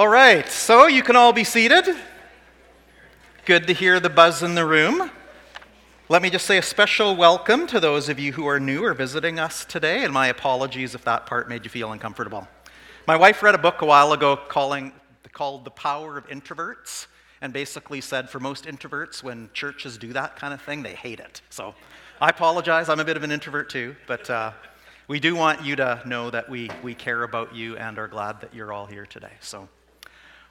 All right, so you can all be seated. Good to hear the buzz in the room. Let me just say a special welcome to those of you who are new or visiting us today, and my apologies if that part made you feel uncomfortable. My wife read a book a while ago calling, called The Power of Introverts, and basically said for most introverts, when churches do that kind of thing, they hate it. So I apologize, I'm a bit of an introvert too, but uh, we do want you to know that we, we care about you and are glad that you're all here today. So.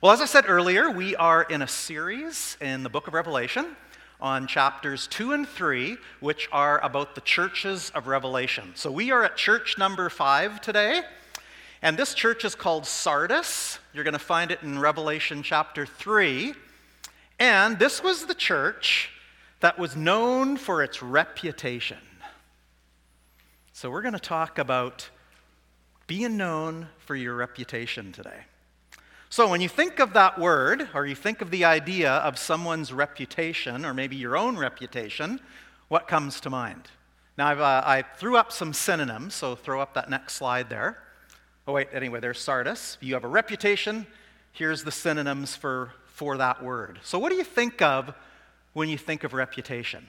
Well, as I said earlier, we are in a series in the book of Revelation on chapters 2 and 3, which are about the churches of Revelation. So we are at church number 5 today, and this church is called Sardis. You're going to find it in Revelation chapter 3. And this was the church that was known for its reputation. So we're going to talk about being known for your reputation today. So, when you think of that word, or you think of the idea of someone's reputation, or maybe your own reputation, what comes to mind? Now, uh, i threw up some synonyms, so throw up that next slide there. Oh, wait, anyway, there's Sardis. You have a reputation. Here's the synonyms for, for that word. So, what do you think of when you think of reputation?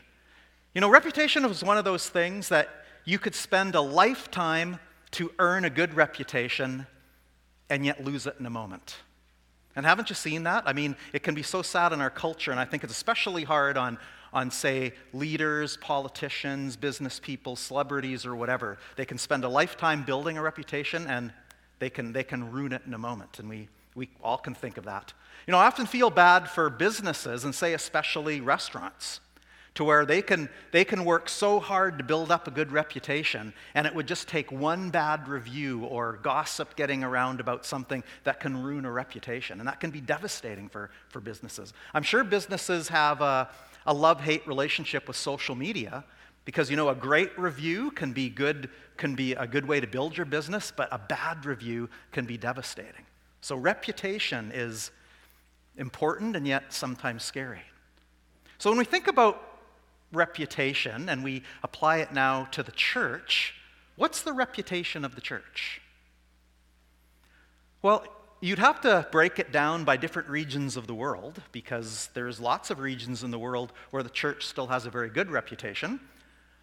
You know, reputation is one of those things that you could spend a lifetime to earn a good reputation and yet lose it in a moment. And haven't you seen that? I mean, it can be so sad in our culture, and I think it's especially hard on, on say, leaders, politicians, business people, celebrities, or whatever. They can spend a lifetime building a reputation, and they can, they can ruin it in a moment. And we, we all can think of that. You know, I often feel bad for businesses, and say, especially restaurants to where they can, they can work so hard to build up a good reputation, and it would just take one bad review or gossip getting around about something that can ruin a reputation. And that can be devastating for, for businesses. I'm sure businesses have a, a love hate relationship with social media because you know a great review can be good can be a good way to build your business but a bad review can be devastating so reputation is important and yet sometimes scary so when we think about reputation and we apply it now to the church, what's the reputation of the church? Well, you'd have to break it down by different regions of the world because there's lots of regions in the world where the church still has a very good reputation.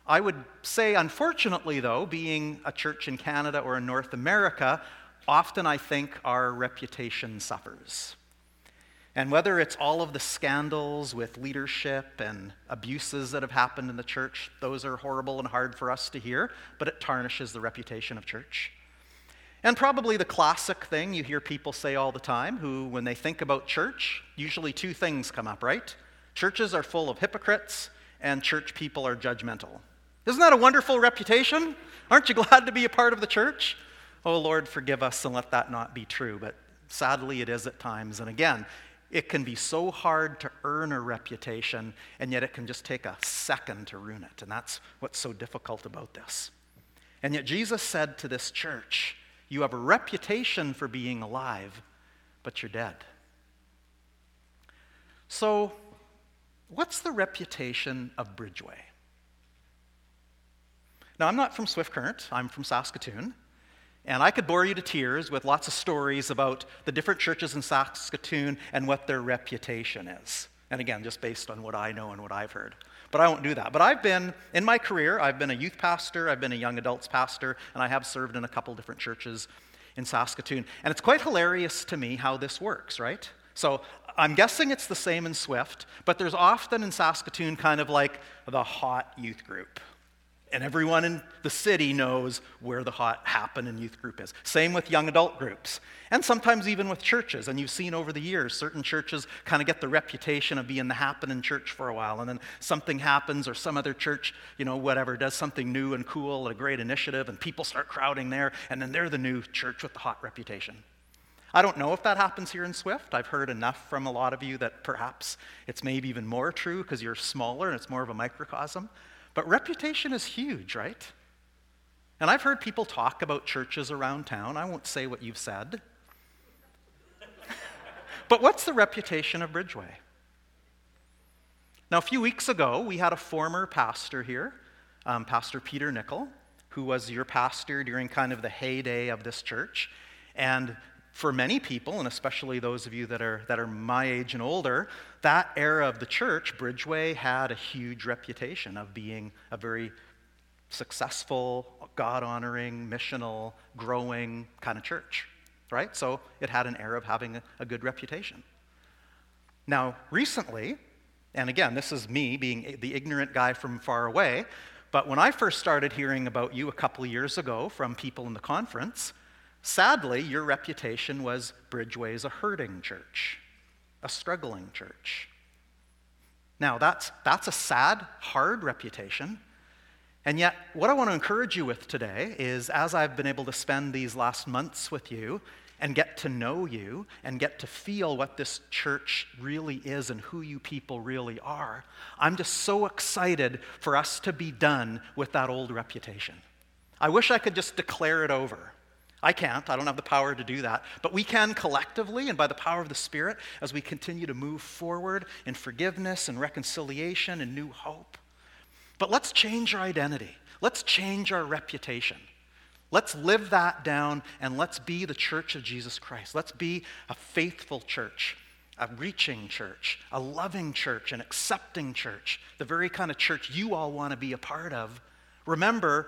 I would say, unfortunately, though, being a church in Canada or in North America, often I think our reputation suffers. And whether it's all of the scandals with leadership and abuses that have happened in the church, those are horrible and hard for us to hear, but it tarnishes the reputation of church. And probably the classic thing you hear people say all the time, who, when they think about church, usually two things come up, right? Churches are full of hypocrites, and church people are judgmental. Isn't that a wonderful reputation? Aren't you glad to be a part of the church? Oh, Lord, forgive us and let that not be true. But sadly, it is at times. And again, it can be so hard to earn a reputation, and yet it can just take a second to ruin it. And that's what's so difficult about this. And yet Jesus said to this church, You have a reputation for being alive, but you're dead. So, what's the reputation of Bridgeway? Now, I'm not from Swift Current, I'm from Saskatoon. And I could bore you to tears with lots of stories about the different churches in Saskatoon and what their reputation is. And again, just based on what I know and what I've heard. But I won't do that. But I've been, in my career, I've been a youth pastor, I've been a young adults pastor, and I have served in a couple different churches in Saskatoon. And it's quite hilarious to me how this works, right? So I'm guessing it's the same in Swift, but there's often in Saskatoon kind of like the hot youth group. And everyone in the city knows where the hot happen and youth group is. Same with young adult groups. And sometimes even with churches. And you've seen over the years, certain churches kind of get the reputation of being the happening church for a while. And then something happens, or some other church, you know, whatever, does something new and cool, a great initiative, and people start crowding there. And then they're the new church with the hot reputation. I don't know if that happens here in Swift. I've heard enough from a lot of you that perhaps it's maybe even more true because you're smaller and it's more of a microcosm. But reputation is huge, right? And I've heard people talk about churches around town. I won't say what you've said. but what's the reputation of Bridgeway? Now, a few weeks ago, we had a former pastor here, um, Pastor Peter Nickel, who was your pastor during kind of the heyday of this church. And for many people, and especially those of you that are, that are my age and older, that era of the church, Bridgeway, had a huge reputation of being a very successful, God honoring, missional, growing kind of church, right? So it had an era of having a, a good reputation. Now, recently, and again, this is me being the ignorant guy from far away, but when I first started hearing about you a couple years ago from people in the conference, Sadly, your reputation was Bridgeway's a hurting church, a struggling church. Now, that's, that's a sad, hard reputation. And yet, what I want to encourage you with today is as I've been able to spend these last months with you and get to know you and get to feel what this church really is and who you people really are, I'm just so excited for us to be done with that old reputation. I wish I could just declare it over. I can't. I don't have the power to do that. But we can collectively, and by the power of the Spirit, as we continue to move forward in forgiveness and reconciliation and new hope. But let's change our identity. Let's change our reputation. Let's live that down and let's be the church of Jesus Christ. Let's be a faithful church, a reaching church, a loving church, an accepting church, the very kind of church you all want to be a part of. Remember,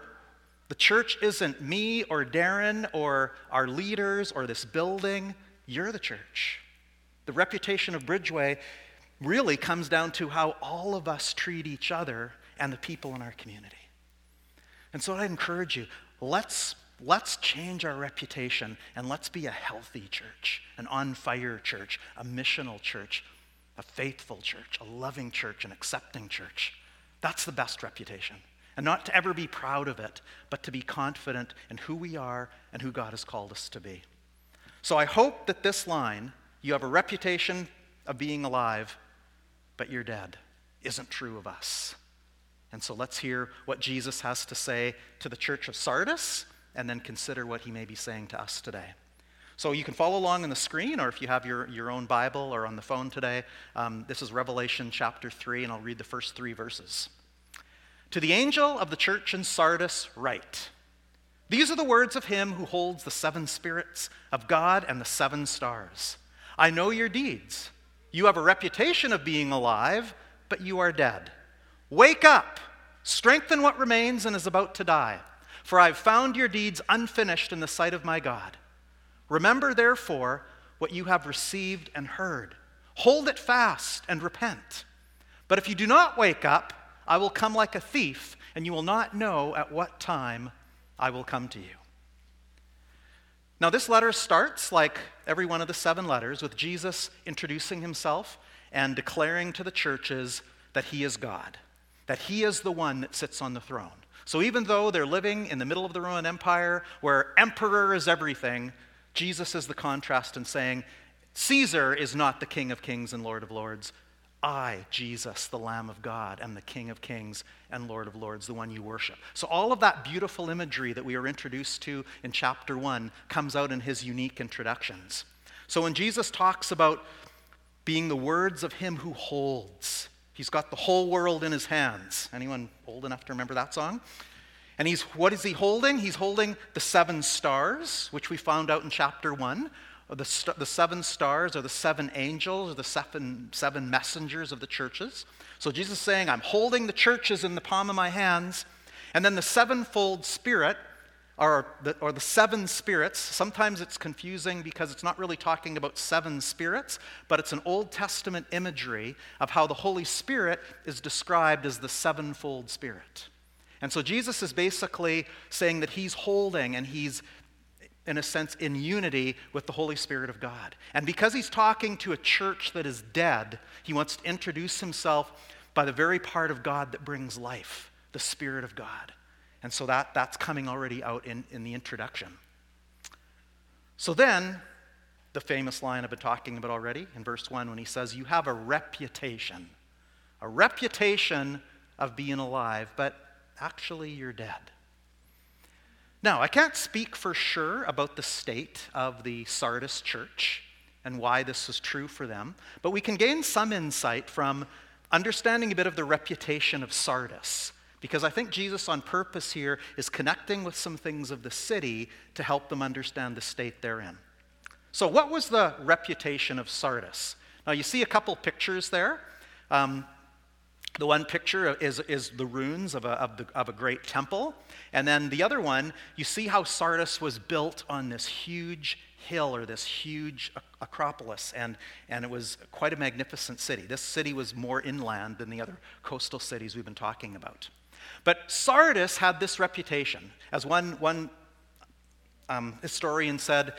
the church isn't me or Darren or our leaders or this building. You're the church. The reputation of Bridgeway really comes down to how all of us treat each other and the people in our community. And so I encourage you let's, let's change our reputation and let's be a healthy church, an on fire church, a missional church, a faithful church, a loving church, an accepting church. That's the best reputation and not to ever be proud of it, but to be confident in who we are and who God has called us to be. So I hope that this line, you have a reputation of being alive, but you're dead, isn't true of us. And so let's hear what Jesus has to say to the church of Sardis and then consider what he may be saying to us today. So you can follow along on the screen, or if you have your, your own Bible or on the phone today, um, this is Revelation chapter 3, and I'll read the first three verses. To the angel of the church in Sardis, write These are the words of him who holds the seven spirits of God and the seven stars. I know your deeds. You have a reputation of being alive, but you are dead. Wake up, strengthen what remains and is about to die, for I have found your deeds unfinished in the sight of my God. Remember, therefore, what you have received and heard. Hold it fast and repent. But if you do not wake up, I will come like a thief, and you will not know at what time I will come to you. Now, this letter starts, like every one of the seven letters, with Jesus introducing himself and declaring to the churches that he is God, that he is the one that sits on the throne. So, even though they're living in the middle of the Roman Empire where emperor is everything, Jesus is the contrast in saying, Caesar is not the King of kings and Lord of lords. I, Jesus, the Lamb of God, am the King of kings and Lord of lords, the one you worship. So, all of that beautiful imagery that we are introduced to in chapter one comes out in his unique introductions. So, when Jesus talks about being the words of him who holds, he's got the whole world in his hands. Anyone old enough to remember that song? And he's, what is he holding? He's holding the seven stars, which we found out in chapter one, the, st- the seven stars are the seven angels, or the seven, seven messengers of the churches. So Jesus is saying, I'm holding the churches in the palm of my hands. And then the sevenfold spirit, or the, or the seven spirits, sometimes it's confusing because it's not really talking about seven spirits, but it's an Old Testament imagery of how the Holy Spirit is described as the sevenfold spirit. And so Jesus is basically saying that he's holding and he's in a sense, in unity with the Holy Spirit of God. And because he's talking to a church that is dead, he wants to introduce himself by the very part of God that brings life, the Spirit of God. And so that, that's coming already out in, in the introduction. So then, the famous line I've been talking about already in verse 1 when he says, You have a reputation, a reputation of being alive, but actually you're dead. Now, I can't speak for sure about the state of the Sardis church and why this was true for them, but we can gain some insight from understanding a bit of the reputation of Sardis, because I think Jesus, on purpose here, is connecting with some things of the city to help them understand the state they're in. So, what was the reputation of Sardis? Now, you see a couple pictures there. Um, the one picture is, is the ruins of a, of, the, of a great temple. And then the other one, you see how Sardis was built on this huge hill or this huge acropolis, and, and it was quite a magnificent city. This city was more inland than the other coastal cities we've been talking about. But Sardis had this reputation. As one, one um, historian said,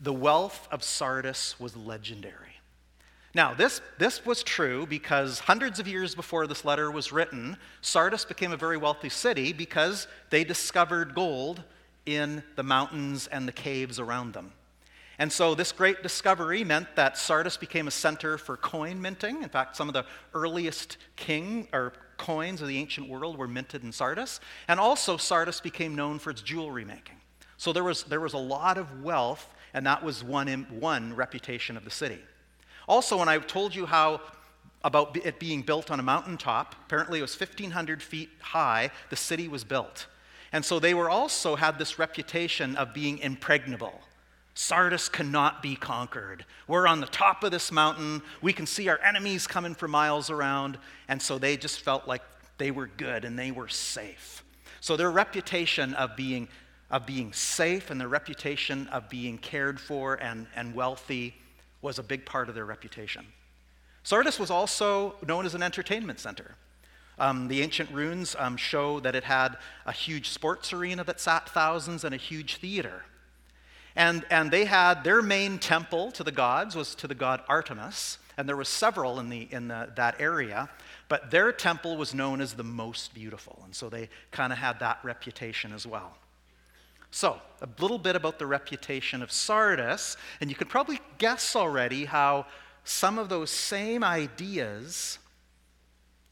the wealth of Sardis was legendary. Now, this, this was true because hundreds of years before this letter was written, Sardis became a very wealthy city because they discovered gold in the mountains and the caves around them. And so, this great discovery meant that Sardis became a center for coin minting. In fact, some of the earliest king or coins of the ancient world were minted in Sardis. And also, Sardis became known for its jewelry making. So, there was, there was a lot of wealth, and that was one, one reputation of the city. Also, when I told you how about it being built on a mountaintop, apparently it was 1,500 feet high, the city was built. And so they were also had this reputation of being impregnable. Sardis cannot be conquered. We're on the top of this mountain. We can see our enemies coming for miles around. And so they just felt like they were good and they were safe. So their reputation of being, of being safe and their reputation of being cared for and, and wealthy was a big part of their reputation. Sardis was also known as an entertainment center. Um, the ancient ruins um, show that it had a huge sports arena that sat thousands and a huge theater. And, and they had their main temple to the gods was to the god Artemis, and there were several in, the, in the, that area, but their temple was known as the most beautiful, and so they kind of had that reputation as well. So, a little bit about the reputation of Sardis, and you could probably guess already how some of those same ideas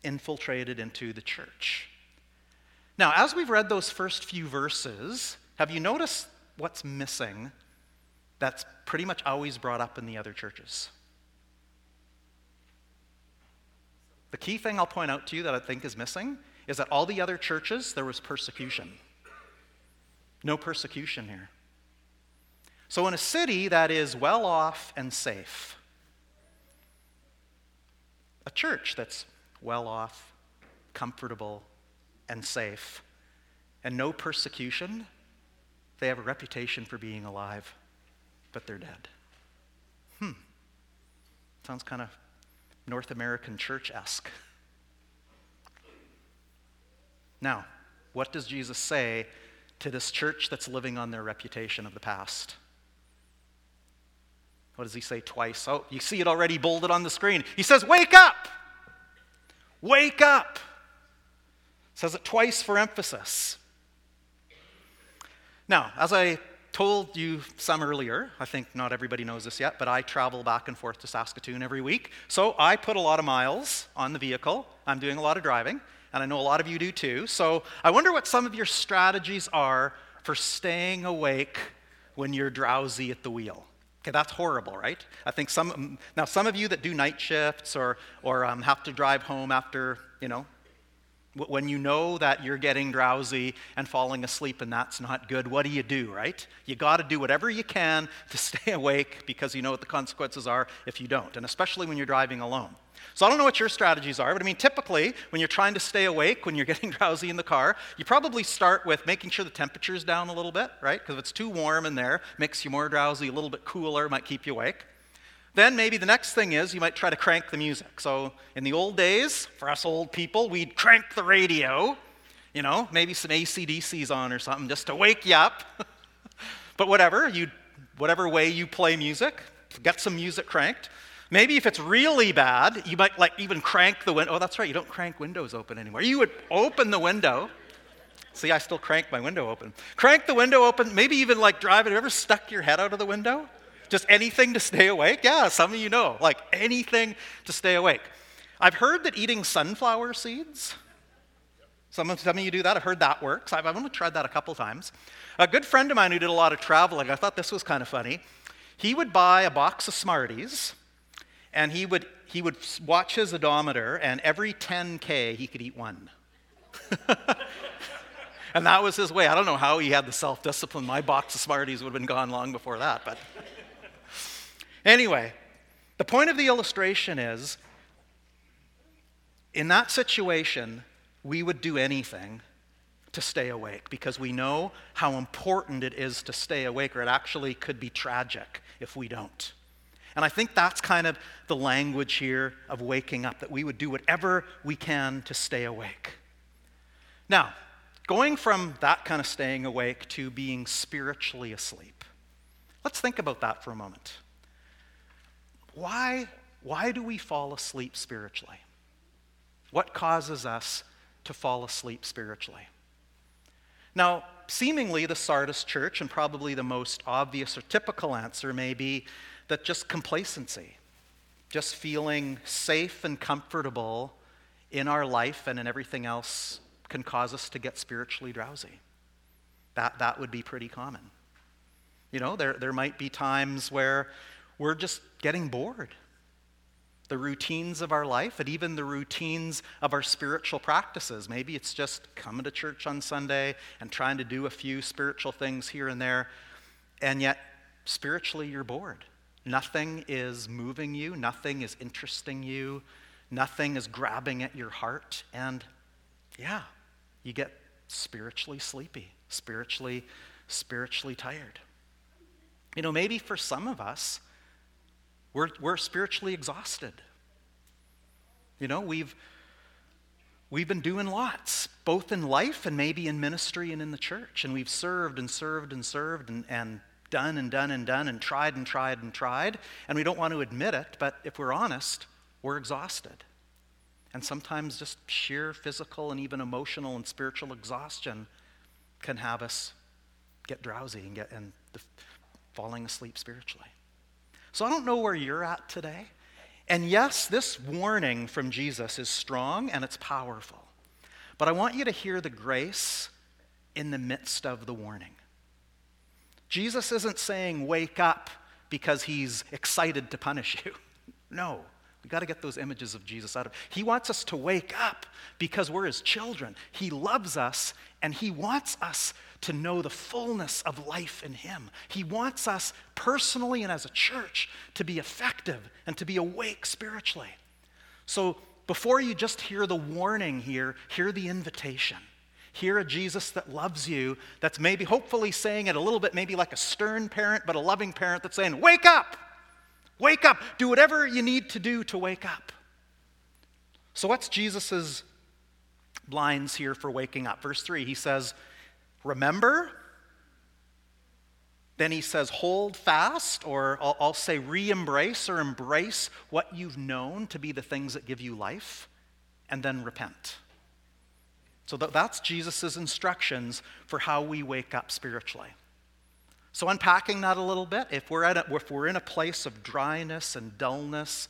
infiltrated into the church. Now, as we've read those first few verses, have you noticed what's missing that's pretty much always brought up in the other churches? The key thing I'll point out to you that I think is missing is that all the other churches, there was persecution. No persecution here. So, in a city that is well off and safe, a church that's well off, comfortable, and safe, and no persecution, they have a reputation for being alive, but they're dead. Hmm. Sounds kind of North American church esque. Now, what does Jesus say to this church that's living on their reputation of the past. What does he say twice? Oh, you see it already bolded on the screen. He says, Wake up! Wake up! Says it twice for emphasis. Now, as I told you some earlier, I think not everybody knows this yet, but I travel back and forth to Saskatoon every week. So I put a lot of miles on the vehicle. I'm doing a lot of driving and I know a lot of you do too. So I wonder what some of your strategies are for staying awake when you're drowsy at the wheel. Okay, that's horrible, right? I think some now some of you that do night shifts or or um, have to drive home after you know when you know that you're getting drowsy and falling asleep and that's not good, what do you do, right? You got to do whatever you can to stay awake because you know what the consequences are if you don't, and especially when you're driving alone. So I don't know what your strategies are, but I mean, typically, when you're trying to stay awake, when you're getting drowsy in the car, you probably start with making sure the temperature's down a little bit, right? Because if it's too warm in there, makes you more drowsy, a little bit cooler, might keep you awake. Then maybe the next thing is you might try to crank the music. So in the old days, for us old people, we'd crank the radio, you know, maybe some ACDC's on or something just to wake you up. but whatever, you whatever way you play music, get some music cranked. Maybe if it's really bad, you might like even crank the window. Oh, that's right, you don't crank windows open anymore. You would open the window. See, I still crank my window open. Crank the window open, maybe even like drive it. Have you ever stuck your head out of the window? Just anything to stay awake? Yeah, some of you know, like anything to stay awake. I've heard that eating sunflower seeds, some of, some of you do that. I've heard that works. I've, I've only tried that a couple times. A good friend of mine who did a lot of traveling, I thought this was kind of funny. He would buy a box of Smarties and he would, he would watch his odometer, and every 10K, he could eat one. and that was his way. I don't know how he had the self discipline. My box of Smarties would have been gone long before that, but. Anyway, the point of the illustration is in that situation, we would do anything to stay awake because we know how important it is to stay awake, or it actually could be tragic if we don't. And I think that's kind of the language here of waking up, that we would do whatever we can to stay awake. Now, going from that kind of staying awake to being spiritually asleep, let's think about that for a moment. Why, why do we fall asleep spiritually? What causes us to fall asleep spiritually? Now, seemingly, the Sardis church, and probably the most obvious or typical answer, may be that just complacency, just feeling safe and comfortable in our life and in everything else, can cause us to get spiritually drowsy. That, that would be pretty common. You know, there, there might be times where we're just getting bored the routines of our life and even the routines of our spiritual practices. Maybe it's just coming to church on Sunday and trying to do a few spiritual things here and there, and yet spiritually you're bored. Nothing is moving you, nothing is interesting you, nothing is grabbing at your heart, and yeah, you get spiritually sleepy, spiritually spiritually tired. You know, maybe for some of us, we're, we're spiritually exhausted. You know, we've, we've been doing lots, both in life and maybe in ministry and in the church. And we've served and served and served and, and done and done and done and tried and tried and tried. And we don't want to admit it, but if we're honest, we're exhausted. And sometimes just sheer physical and even emotional and spiritual exhaustion can have us get drowsy and get and falling asleep spiritually. So I don't know where you're at today. And yes, this warning from Jesus is strong and it's powerful. But I want you to hear the grace in the midst of the warning. Jesus isn't saying, wake up because he's excited to punish you. No. We've got to get those images of Jesus out of. He wants us to wake up because we're his children. He loves us and he wants us to know the fullness of life in him. He wants us personally and as a church to be effective and to be awake spiritually. So before you just hear the warning here, hear the invitation. Hear a Jesus that loves you, that's maybe hopefully saying it a little bit, maybe like a stern parent, but a loving parent that's saying, Wake up! Wake up. Do whatever you need to do to wake up. So, what's Jesus' lines here for waking up? Verse 3, he says, Remember. Then he says, Hold fast, or I'll, I'll say, re embrace or embrace what you've known to be the things that give you life, and then repent. So, that's Jesus' instructions for how we wake up spiritually. So, unpacking that a little bit, if we're, at a, if we're in a place of dryness and dullness,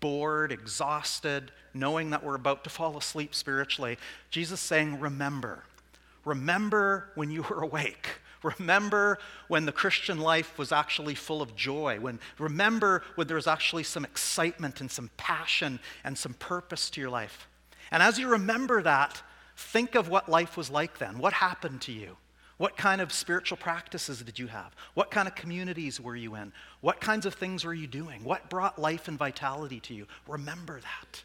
bored, exhausted, knowing that we're about to fall asleep spiritually, Jesus saying, Remember. Remember when you were awake. Remember when the Christian life was actually full of joy. When, remember when there was actually some excitement and some passion and some purpose to your life. And as you remember that, think of what life was like then. What happened to you? What kind of spiritual practices did you have? What kind of communities were you in? What kinds of things were you doing? What brought life and vitality to you? Remember that.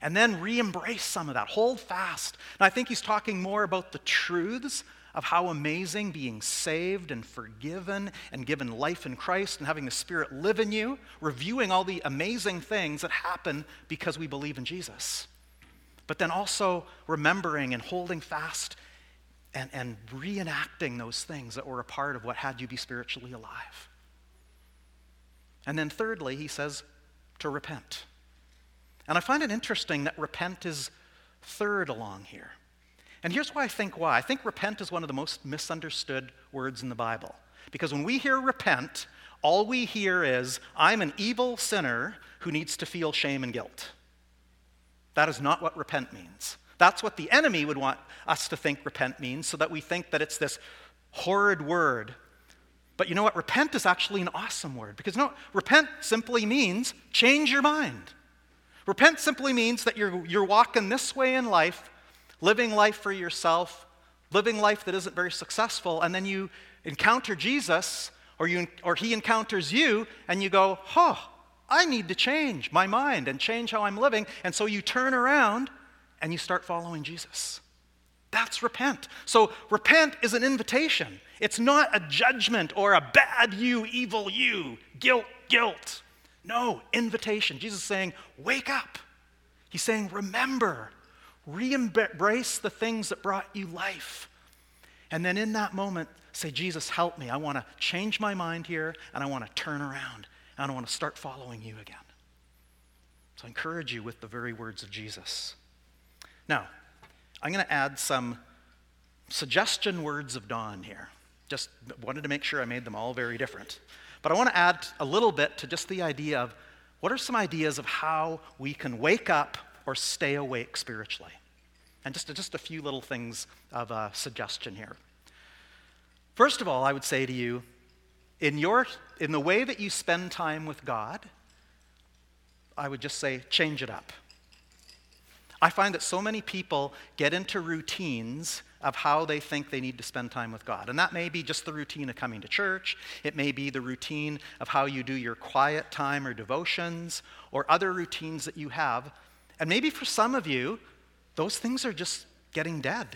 And then re embrace some of that. Hold fast. And I think he's talking more about the truths of how amazing being saved and forgiven and given life in Christ and having the Spirit live in you, reviewing all the amazing things that happen because we believe in Jesus. But then also remembering and holding fast and, and reenacting those things that were a part of what had you be spiritually alive. And then, thirdly, he says to repent. And I find it interesting that repent is third along here. And here's why I think why. I think repent is one of the most misunderstood words in the Bible. Because when we hear repent, all we hear is, I'm an evil sinner who needs to feel shame and guilt. That is not what repent means. That's what the enemy would want us to think repent means, so that we think that it's this horrid word. But you know what? Repent is actually an awesome word because no, repent simply means change your mind. Repent simply means that you're, you're walking this way in life, living life for yourself, living life that isn't very successful, and then you encounter Jesus, or, you, or he encounters you and you go, oh, I need to change my mind and change how I'm living. And so you turn around and you start following Jesus. That's repent. So repent is an invitation. It's not a judgment or a bad you, evil you, guilt, guilt. No, invitation. Jesus is saying, wake up. He's saying, remember, re embrace the things that brought you life. And then in that moment, say, Jesus, help me. I want to change my mind here and I want to turn around and I want to start following you again. So I encourage you with the very words of Jesus. Now, I'm going to add some suggestion words of Don here. Just wanted to make sure I made them all very different. But I want to add a little bit to just the idea of what are some ideas of how we can wake up or stay awake spiritually? And just, just a few little things of a suggestion here. First of all, I would say to you, in, your, in the way that you spend time with God, I would just say, change it up. I find that so many people get into routines of how they think they need to spend time with God. And that may be just the routine of coming to church, it may be the routine of how you do your quiet time or devotions, or other routines that you have. And maybe for some of you, those things are just getting dead.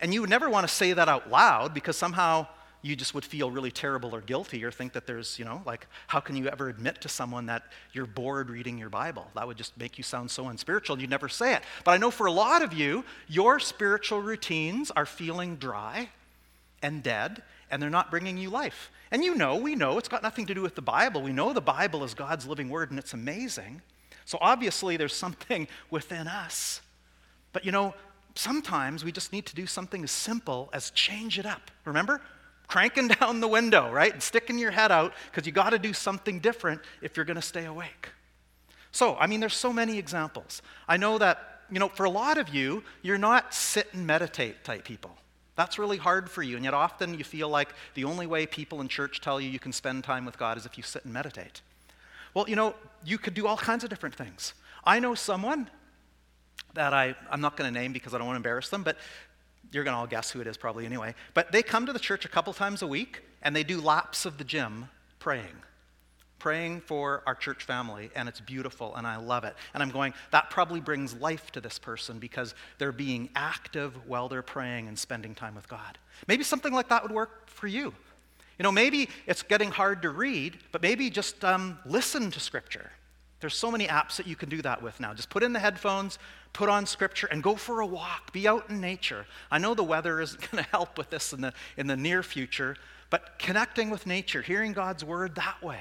And you would never want to say that out loud because somehow you just would feel really terrible or guilty or think that there's, you know, like, how can you ever admit to someone that you're bored reading your Bible? That would just make you sound so unspiritual. And you'd never say it. But I know for a lot of you, your spiritual routines are feeling dry and dead, and they're not bringing you life. And you know, we know, it's got nothing to do with the Bible. We know the Bible is God's living word, and it's amazing. So obviously, there's something within us. But you know, sometimes we just need to do something as simple as change it up. Remember? Cranking down the window, right? And sticking your head out because you got to do something different if you're going to stay awake. So, I mean, there's so many examples. I know that, you know, for a lot of you, you're not sit and meditate type people. That's really hard for you, and yet often you feel like the only way people in church tell you you can spend time with God is if you sit and meditate. Well, you know, you could do all kinds of different things. I know someone that I, I'm not going to name because I don't want to embarrass them, but you're going to all guess who it is probably anyway. But they come to the church a couple times a week and they do laps of the gym praying. Praying for our church family, and it's beautiful, and I love it. And I'm going, that probably brings life to this person because they're being active while they're praying and spending time with God. Maybe something like that would work for you. You know, maybe it's getting hard to read, but maybe just um, listen to Scripture. There's so many apps that you can do that with now. Just put in the headphones, put on scripture, and go for a walk. Be out in nature. I know the weather isn't going to help with this in the, in the near future, but connecting with nature, hearing God's word that way.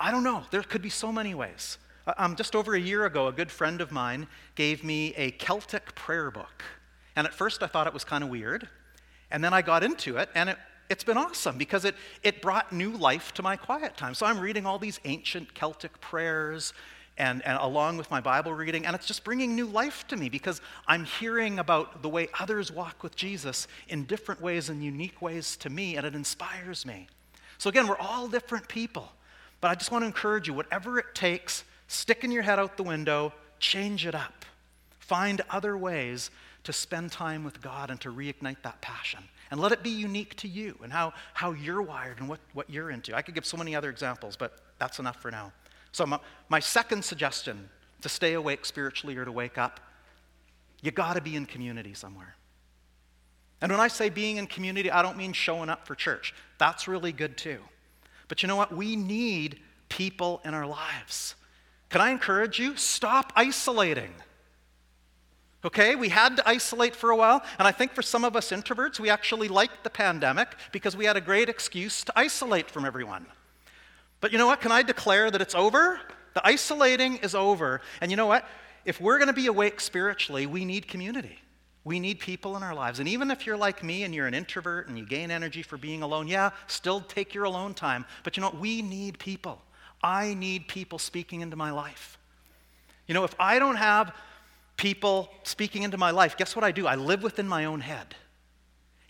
I don't know. There could be so many ways. Um, just over a year ago, a good friend of mine gave me a Celtic prayer book. And at first, I thought it was kind of weird. And then I got into it, and it it's been awesome because it, it brought new life to my quiet time. So I'm reading all these ancient Celtic prayers and, and along with my Bible reading, and it's just bringing new life to me because I'm hearing about the way others walk with Jesus in different ways and unique ways to me, and it inspires me. So again, we're all different people, but I just want to encourage you whatever it takes, sticking your head out the window, change it up. Find other ways to spend time with God and to reignite that passion and let it be unique to you and how, how you're wired and what, what you're into. I could give so many other examples, but that's enough for now. So, my, my second suggestion to stay awake spiritually or to wake up, you got to be in community somewhere. And when I say being in community, I don't mean showing up for church. That's really good too. But you know what? We need people in our lives. Can I encourage you? Stop isolating. Okay, we had to isolate for a while, and I think for some of us introverts, we actually liked the pandemic because we had a great excuse to isolate from everyone. But you know what? Can I declare that it's over? The isolating is over. And you know what? If we're going to be awake spiritually, we need community. We need people in our lives. And even if you're like me and you're an introvert and you gain energy for being alone, yeah, still take your alone time. But you know what? We need people. I need people speaking into my life. You know, if I don't have people speaking into my life, guess what I do? I live within my own head.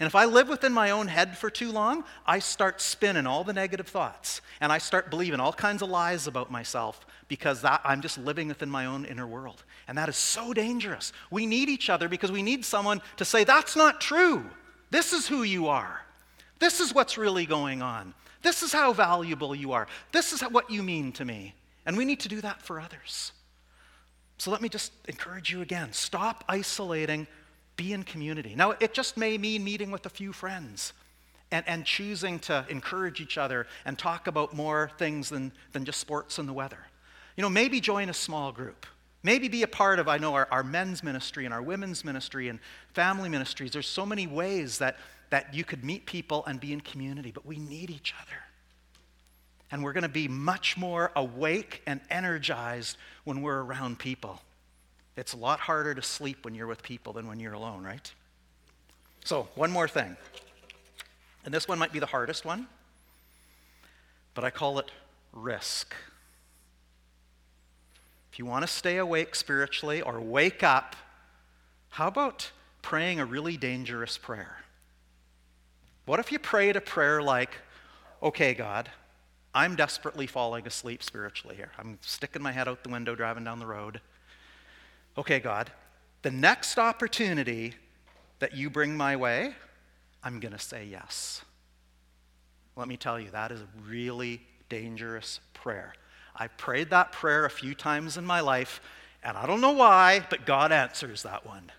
And if I live within my own head for too long, I start spinning all the negative thoughts and I start believing all kinds of lies about myself because that, I'm just living within my own inner world. And that is so dangerous. We need each other because we need someone to say, That's not true. This is who you are. This is what's really going on. This is how valuable you are. This is what you mean to me. And we need to do that for others. So let me just encourage you again stop isolating, be in community. Now, it just may mean meeting with a few friends and, and choosing to encourage each other and talk about more things than, than just sports and the weather. You know, maybe join a small group. Maybe be a part of, I know, our, our men's ministry and our women's ministry and family ministries. There's so many ways that, that you could meet people and be in community, but we need each other. And we're going to be much more awake and energized when we're around people. It's a lot harder to sleep when you're with people than when you're alone, right? So, one more thing. And this one might be the hardest one, but I call it risk. If you want to stay awake spiritually or wake up, how about praying a really dangerous prayer? What if you prayed a prayer like, okay, God, I'm desperately falling asleep spiritually here. I'm sticking my head out the window driving down the road. Okay, God, the next opportunity that you bring my way, I'm going to say yes. Let me tell you, that is a really dangerous prayer. I prayed that prayer a few times in my life, and I don't know why, but God answers that one.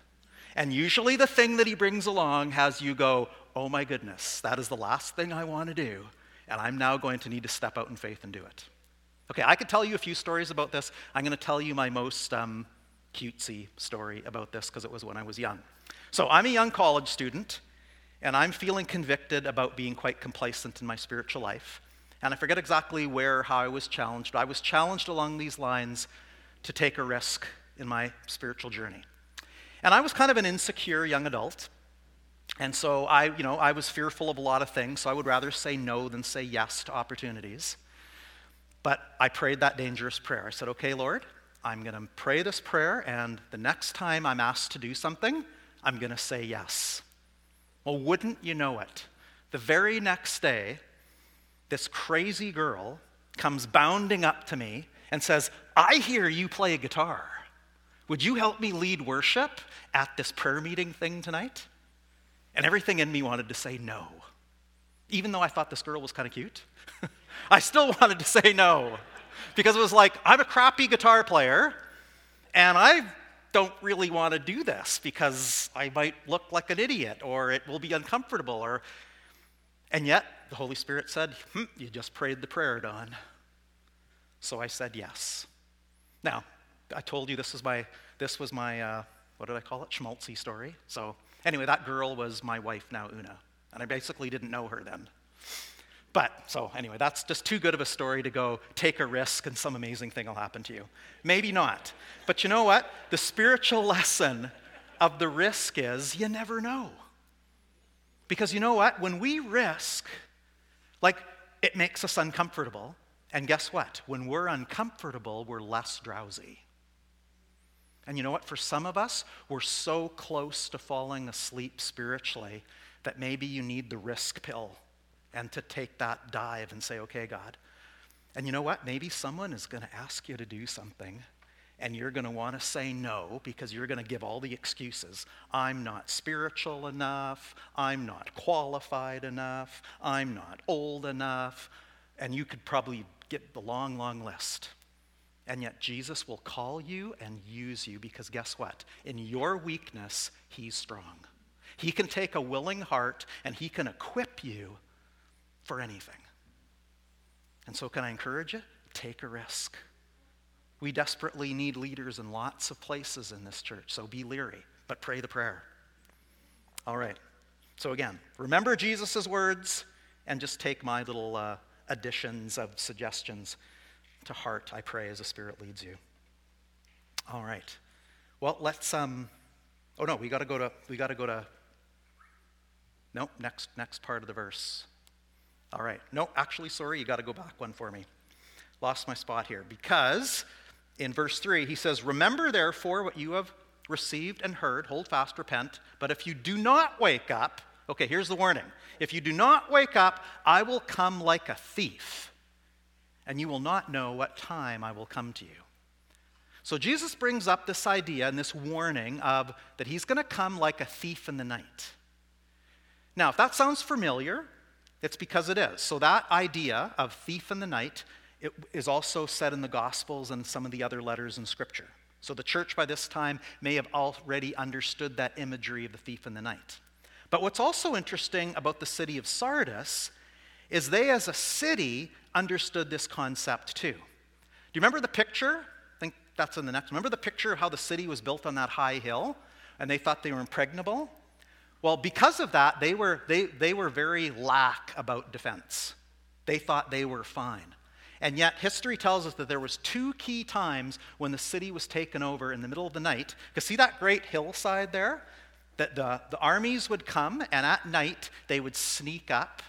And usually the thing that He brings along has you go, oh my goodness, that is the last thing I want to do, and I'm now going to need to step out in faith and do it. Okay, I could tell you a few stories about this. I'm going to tell you my most um, cutesy story about this because it was when I was young. So I'm a young college student, and I'm feeling convicted about being quite complacent in my spiritual life. And I forget exactly where, how I was challenged, but I was challenged along these lines to take a risk in my spiritual journey. And I was kind of an insecure young adult. And so I, you know, I was fearful of a lot of things, so I would rather say no than say yes to opportunities. But I prayed that dangerous prayer. I said, okay, Lord, I'm going to pray this prayer, and the next time I'm asked to do something, I'm going to say yes. Well, wouldn't you know it? The very next day, this crazy girl comes bounding up to me and says, I hear you play guitar. Would you help me lead worship at this prayer meeting thing tonight? And everything in me wanted to say no. Even though I thought this girl was kind of cute, I still wanted to say no. Because it was like, I'm a crappy guitar player, and I don't really want to do this because I might look like an idiot or it will be uncomfortable or and yet the Holy Spirit said, hm, You just prayed the prayer, Don. So I said yes. Now, I told you this was my, this was my uh, what did I call it? Schmaltzy story. So anyway, that girl was my wife now, Una. And I basically didn't know her then. But, so anyway, that's just too good of a story to go take a risk and some amazing thing will happen to you. Maybe not. But you know what? The spiritual lesson of the risk is you never know. Because you know what? When we risk, like, it makes us uncomfortable. And guess what? When we're uncomfortable, we're less drowsy. And you know what? For some of us, we're so close to falling asleep spiritually that maybe you need the risk pill and to take that dive and say, okay, God. And you know what? Maybe someone is going to ask you to do something and you're going to want to say no because you're going to give all the excuses. I'm not spiritual enough. I'm not qualified enough. I'm not old enough. And you could probably get the long, long list. And yet, Jesus will call you and use you because guess what? In your weakness, He's strong. He can take a willing heart and He can equip you for anything. And so, can I encourage you? Take a risk. We desperately need leaders in lots of places in this church, so be leery, but pray the prayer. All right. So, again, remember Jesus' words and just take my little uh, additions of suggestions to heart, I pray, as the Spirit leads you. All right. Well, let's. Um, oh no, we got to go to. We got to go to. No, next next part of the verse. All right. No, actually, sorry, you got to go back one for me. Lost my spot here because in verse 3, he says, Remember therefore what you have received and heard, hold fast, repent. But if you do not wake up, okay, here's the warning. If you do not wake up, I will come like a thief, and you will not know what time I will come to you. So Jesus brings up this idea and this warning of that he's going to come like a thief in the night. Now, if that sounds familiar, It's because it is. So, that idea of thief in the night is also said in the Gospels and some of the other letters in Scripture. So, the church by this time may have already understood that imagery of the thief in the night. But what's also interesting about the city of Sardis is they, as a city, understood this concept too. Do you remember the picture? I think that's in the next. Remember the picture of how the city was built on that high hill and they thought they were impregnable? Well, because of that, they were, they, they were very lack about defense. They thought they were fine. And yet, history tells us that there was two key times when the city was taken over in the middle of the night. Because see that great hillside there? That the, the armies would come, and at night they would sneak up,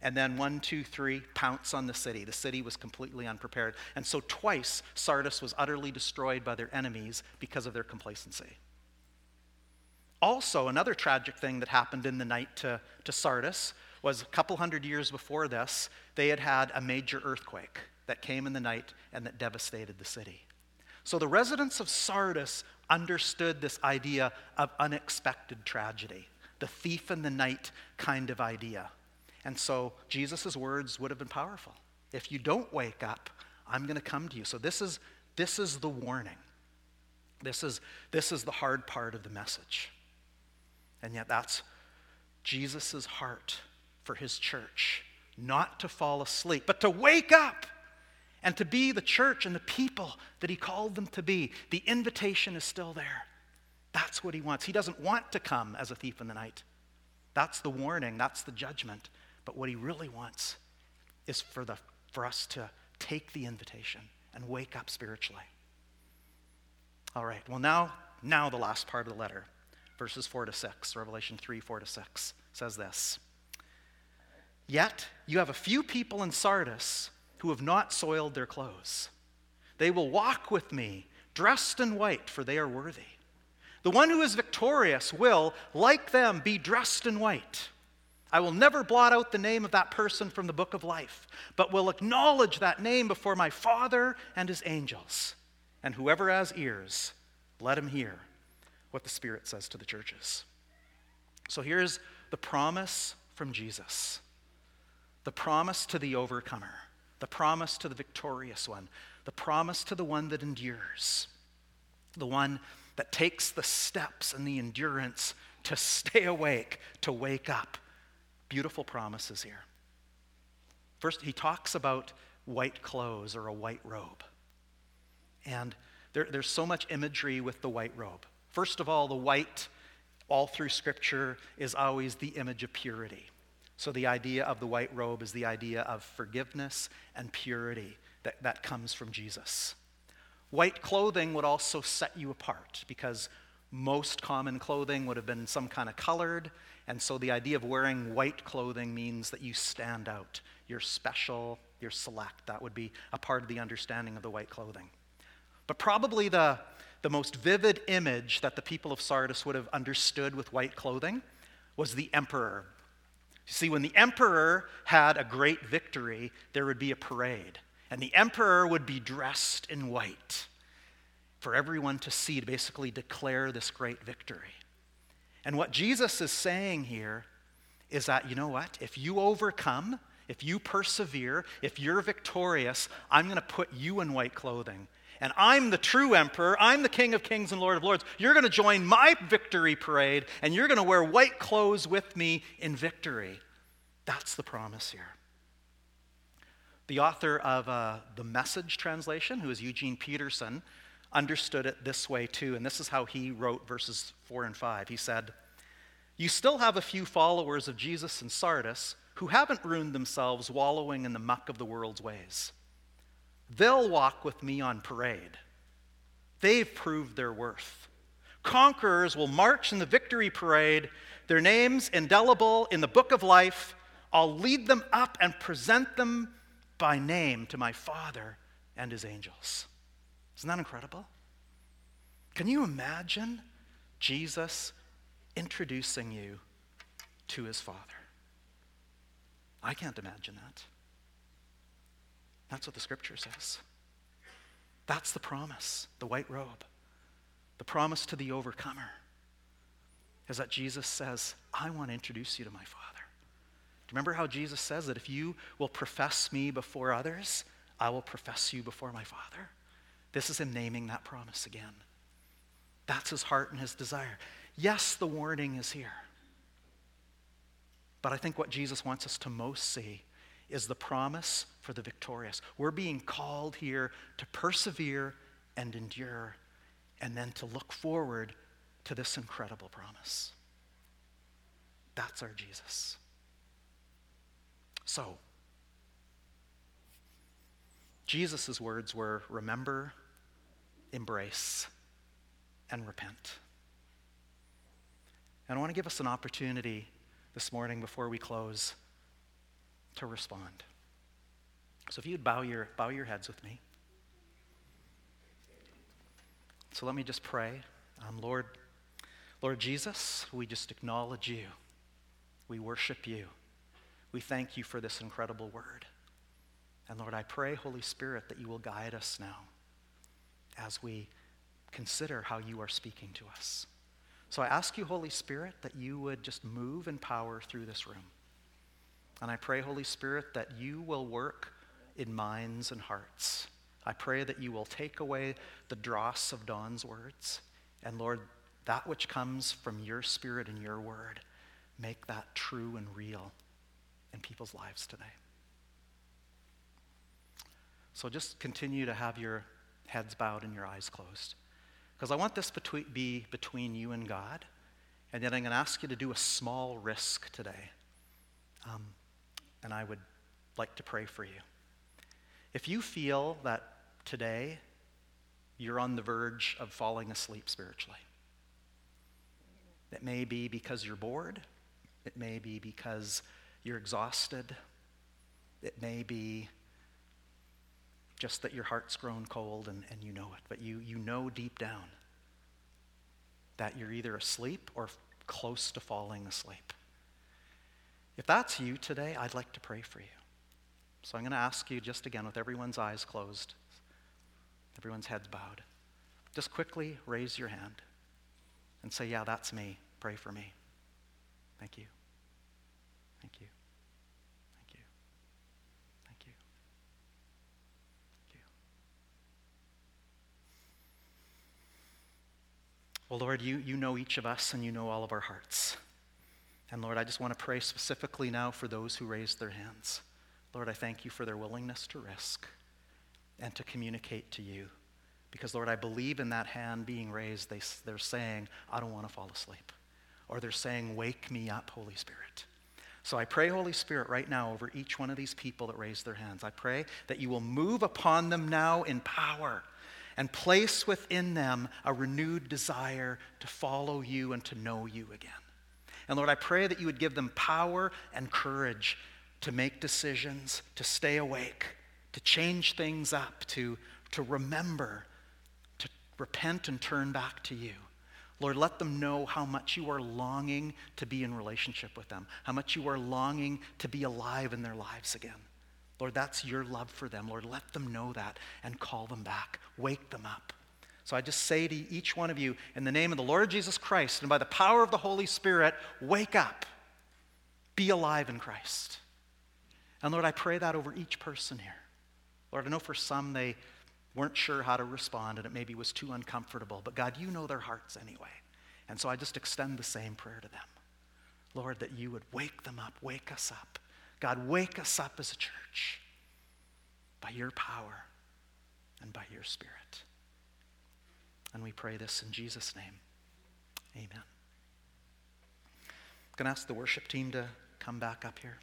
and then one, two, three, pounce on the city. The city was completely unprepared. And so, twice, Sardis was utterly destroyed by their enemies because of their complacency. Also, another tragic thing that happened in the night to, to Sardis was a couple hundred years before this, they had had a major earthquake that came in the night and that devastated the city. So the residents of Sardis understood this idea of unexpected tragedy, the thief in the night kind of idea. And so Jesus' words would have been powerful. If you don't wake up, I'm going to come to you. So this is, this is the warning. This is, this is the hard part of the message. And yet, that's Jesus' heart for his church not to fall asleep, but to wake up and to be the church and the people that he called them to be. The invitation is still there. That's what he wants. He doesn't want to come as a thief in the night. That's the warning, that's the judgment. But what he really wants is for, the, for us to take the invitation and wake up spiritually. All right, well, now, now the last part of the letter verses 4 to 6. Revelation 3 4 to 6 says this Yet you have a few people in Sardis who have not soiled their clothes. They will walk with me, dressed in white, for they are worthy. The one who is victorious will, like them, be dressed in white. I will never blot out the name of that person from the book of life, but will acknowledge that name before my Father and his angels. And whoever has ears, let him hear what the Spirit says to the churches. So here's the promise from Jesus the promise to the overcomer, the promise to the victorious one, the promise to the one that endures, the one that takes the steps and the endurance to stay awake, to wake up. Beautiful promises here. First, he talks about white clothes or a white robe. And there, there's so much imagery with the white robe. First of all, the white, all through Scripture, is always the image of purity. So the idea of the white robe is the idea of forgiveness and purity that, that comes from Jesus. White clothing would also set you apart because most common clothing would have been some kind of colored. And so the idea of wearing white clothing means that you stand out. You're special, you're select. That would be a part of the understanding of the white clothing. But probably the, the most vivid image that the people of Sardis would have understood with white clothing was the emperor. You see, when the emperor had a great victory, there would be a parade, and the emperor would be dressed in white for everyone to see, to basically declare this great victory. And what Jesus is saying here is that, you know what? If you overcome, if you persevere, if you're victorious, I'm going to put you in white clothing and I'm the true emperor. I'm the king of kings and lord of lords. You're going to join my victory parade, and you're going to wear white clothes with me in victory. That's the promise here. The author of uh, the Message translation, who is Eugene Peterson, understood it this way too, and this is how he wrote verses 4 and 5. He said, You still have a few followers of Jesus in Sardis who haven't ruined themselves wallowing in the muck of the world's ways. They'll walk with me on parade. They've proved their worth. Conquerors will march in the victory parade, their names indelible in the book of life. I'll lead them up and present them by name to my Father and his angels. Isn't that incredible? Can you imagine Jesus introducing you to his Father? I can't imagine that. That's what the scripture says. That's the promise, the white robe. The promise to the overcomer is that Jesus says, I want to introduce you to my Father. Do you remember how Jesus says that if you will profess me before others, I will profess you before my Father? This is him naming that promise again. That's his heart and his desire. Yes, the warning is here. But I think what Jesus wants us to most see is the promise for the victorious. We're being called here to persevere and endure, and then to look forward to this incredible promise. That's our Jesus. So, Jesus' words were remember, embrace, and repent. And I want to give us an opportunity this morning before we close to respond. So if you'd bow your, bow your heads with me. So let me just pray. Um, Lord, Lord Jesus, we just acknowledge you. We worship you. We thank you for this incredible word. And Lord, I pray, Holy Spirit, that you will guide us now as we consider how you are speaking to us. So I ask you, Holy Spirit, that you would just move in power through this room. And I pray, Holy Spirit, that you will work in minds and hearts. I pray that you will take away the dross of Don's words. And Lord, that which comes from your spirit and your word, make that true and real in people's lives today. So just continue to have your heads bowed and your eyes closed. Because I want this to be between you and God. And then I'm going to ask you to do a small risk today. Um, and I would like to pray for you. If you feel that today you're on the verge of falling asleep spiritually, it may be because you're bored, it may be because you're exhausted, it may be just that your heart's grown cold and, and you know it, but you, you know deep down that you're either asleep or close to falling asleep. If that's you today, I'd like to pray for you. So I'm going to ask you just again, with everyone's eyes closed, everyone's heads bowed, just quickly raise your hand and say, Yeah, that's me. Pray for me. Thank you. Thank you. Thank you. Thank you. Thank you. Well, Lord, you, you know each of us and you know all of our hearts. And Lord, I just want to pray specifically now for those who raised their hands. Lord, I thank you for their willingness to risk and to communicate to you. Because, Lord, I believe in that hand being raised, they, they're saying, I don't want to fall asleep. Or they're saying, Wake me up, Holy Spirit. So I pray, Holy Spirit, right now over each one of these people that raised their hands. I pray that you will move upon them now in power and place within them a renewed desire to follow you and to know you again. And Lord, I pray that you would give them power and courage to make decisions, to stay awake, to change things up, to, to remember, to repent and turn back to you. Lord, let them know how much you are longing to be in relationship with them, how much you are longing to be alive in their lives again. Lord, that's your love for them. Lord, let them know that and call them back. Wake them up. So I just say to each one of you, in the name of the Lord Jesus Christ and by the power of the Holy Spirit, wake up. Be alive in Christ. And Lord, I pray that over each person here. Lord, I know for some they weren't sure how to respond and it maybe was too uncomfortable, but God, you know their hearts anyway. And so I just extend the same prayer to them. Lord, that you would wake them up, wake us up God, wake us up as a church by your power and by your spirit. And we pray this in Jesus' name. Amen. I'm going to ask the worship team to come back up here.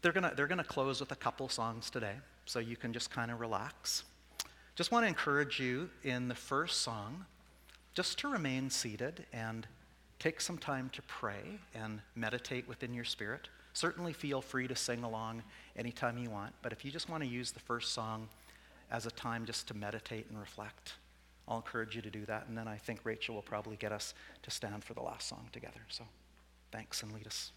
They're going to, they're to close with a couple songs today, so you can just kind of relax. Just want to encourage you in the first song just to remain seated and Take some time to pray and meditate within your spirit. Certainly feel free to sing along anytime you want, but if you just want to use the first song as a time just to meditate and reflect, I'll encourage you to do that. And then I think Rachel will probably get us to stand for the last song together. So thanks and lead us.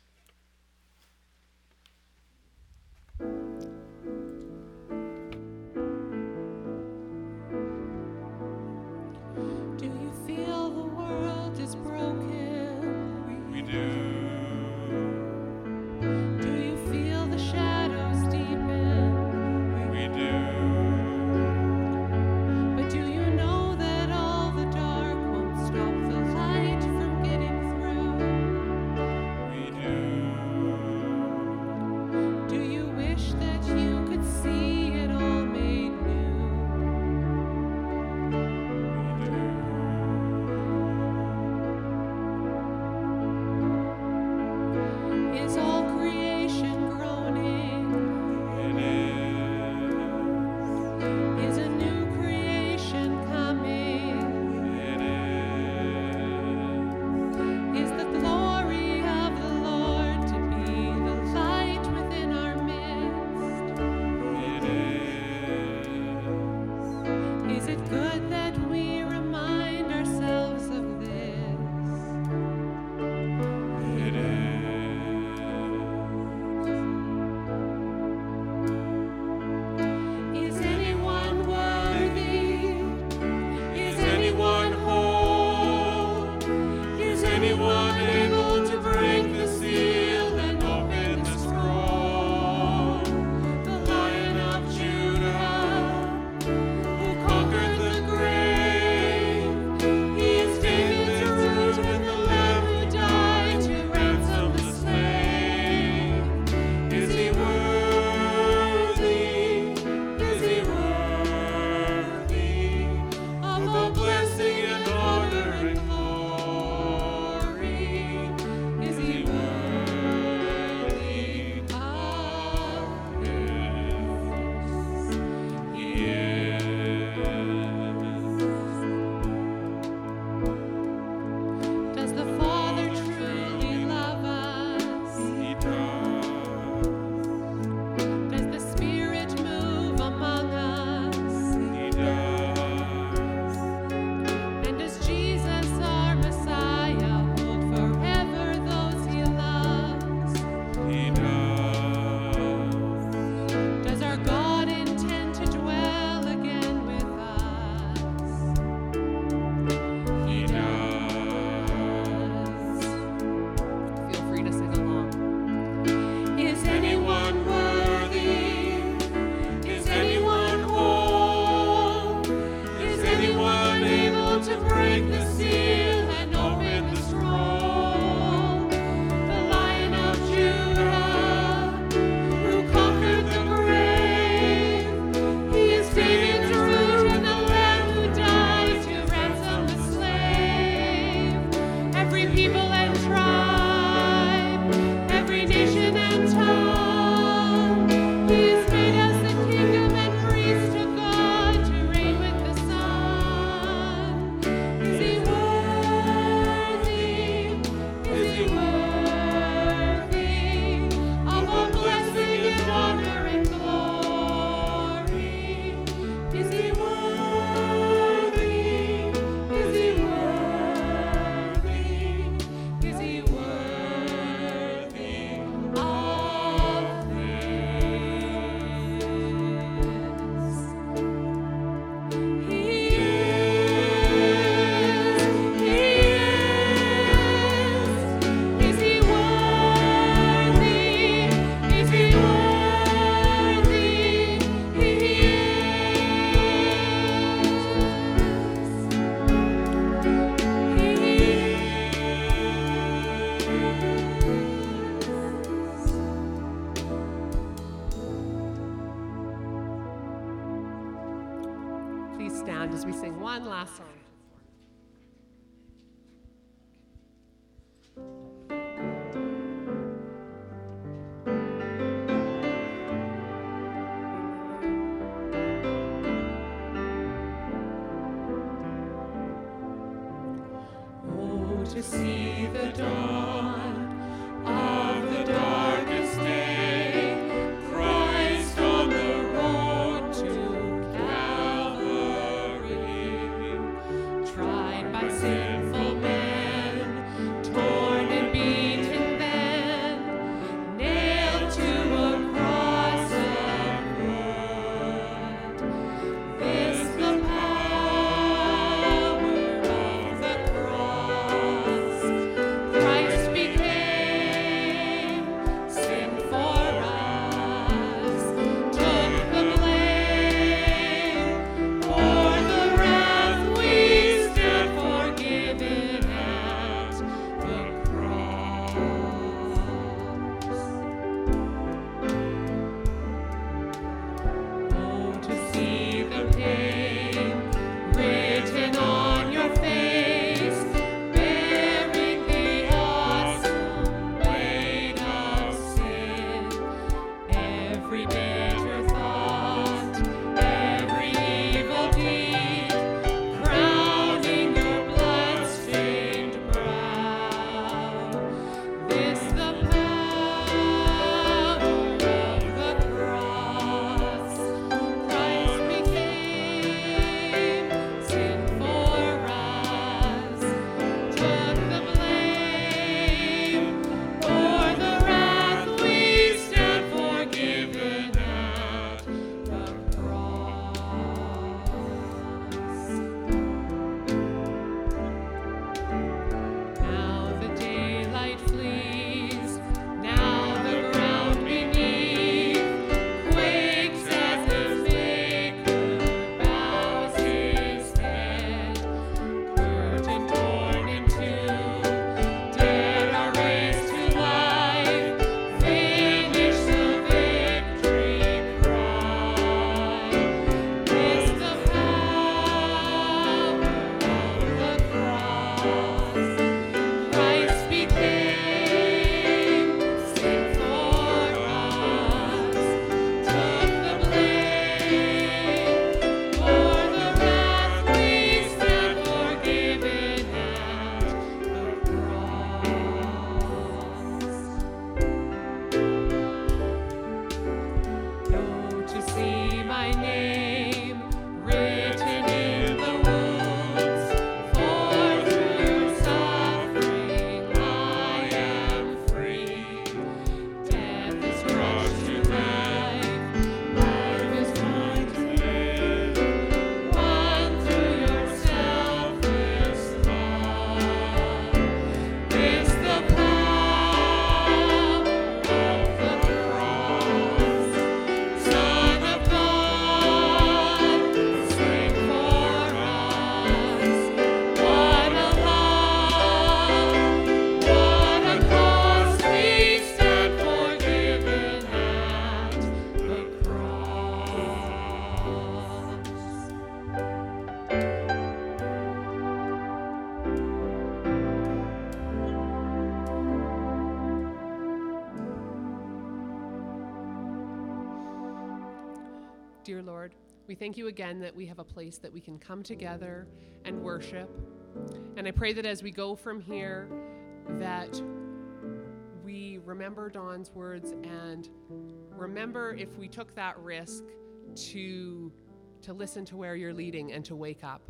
As we sing one last song. Dear thank you again that we have a place that we can come together and worship. And I pray that as we go from here, that we remember Don's words and remember if we took that risk to, to listen to where you're leading and to wake up.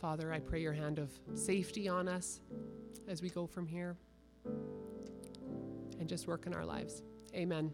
Father, I pray your hand of safety on us as we go from here and just work in our lives. Amen.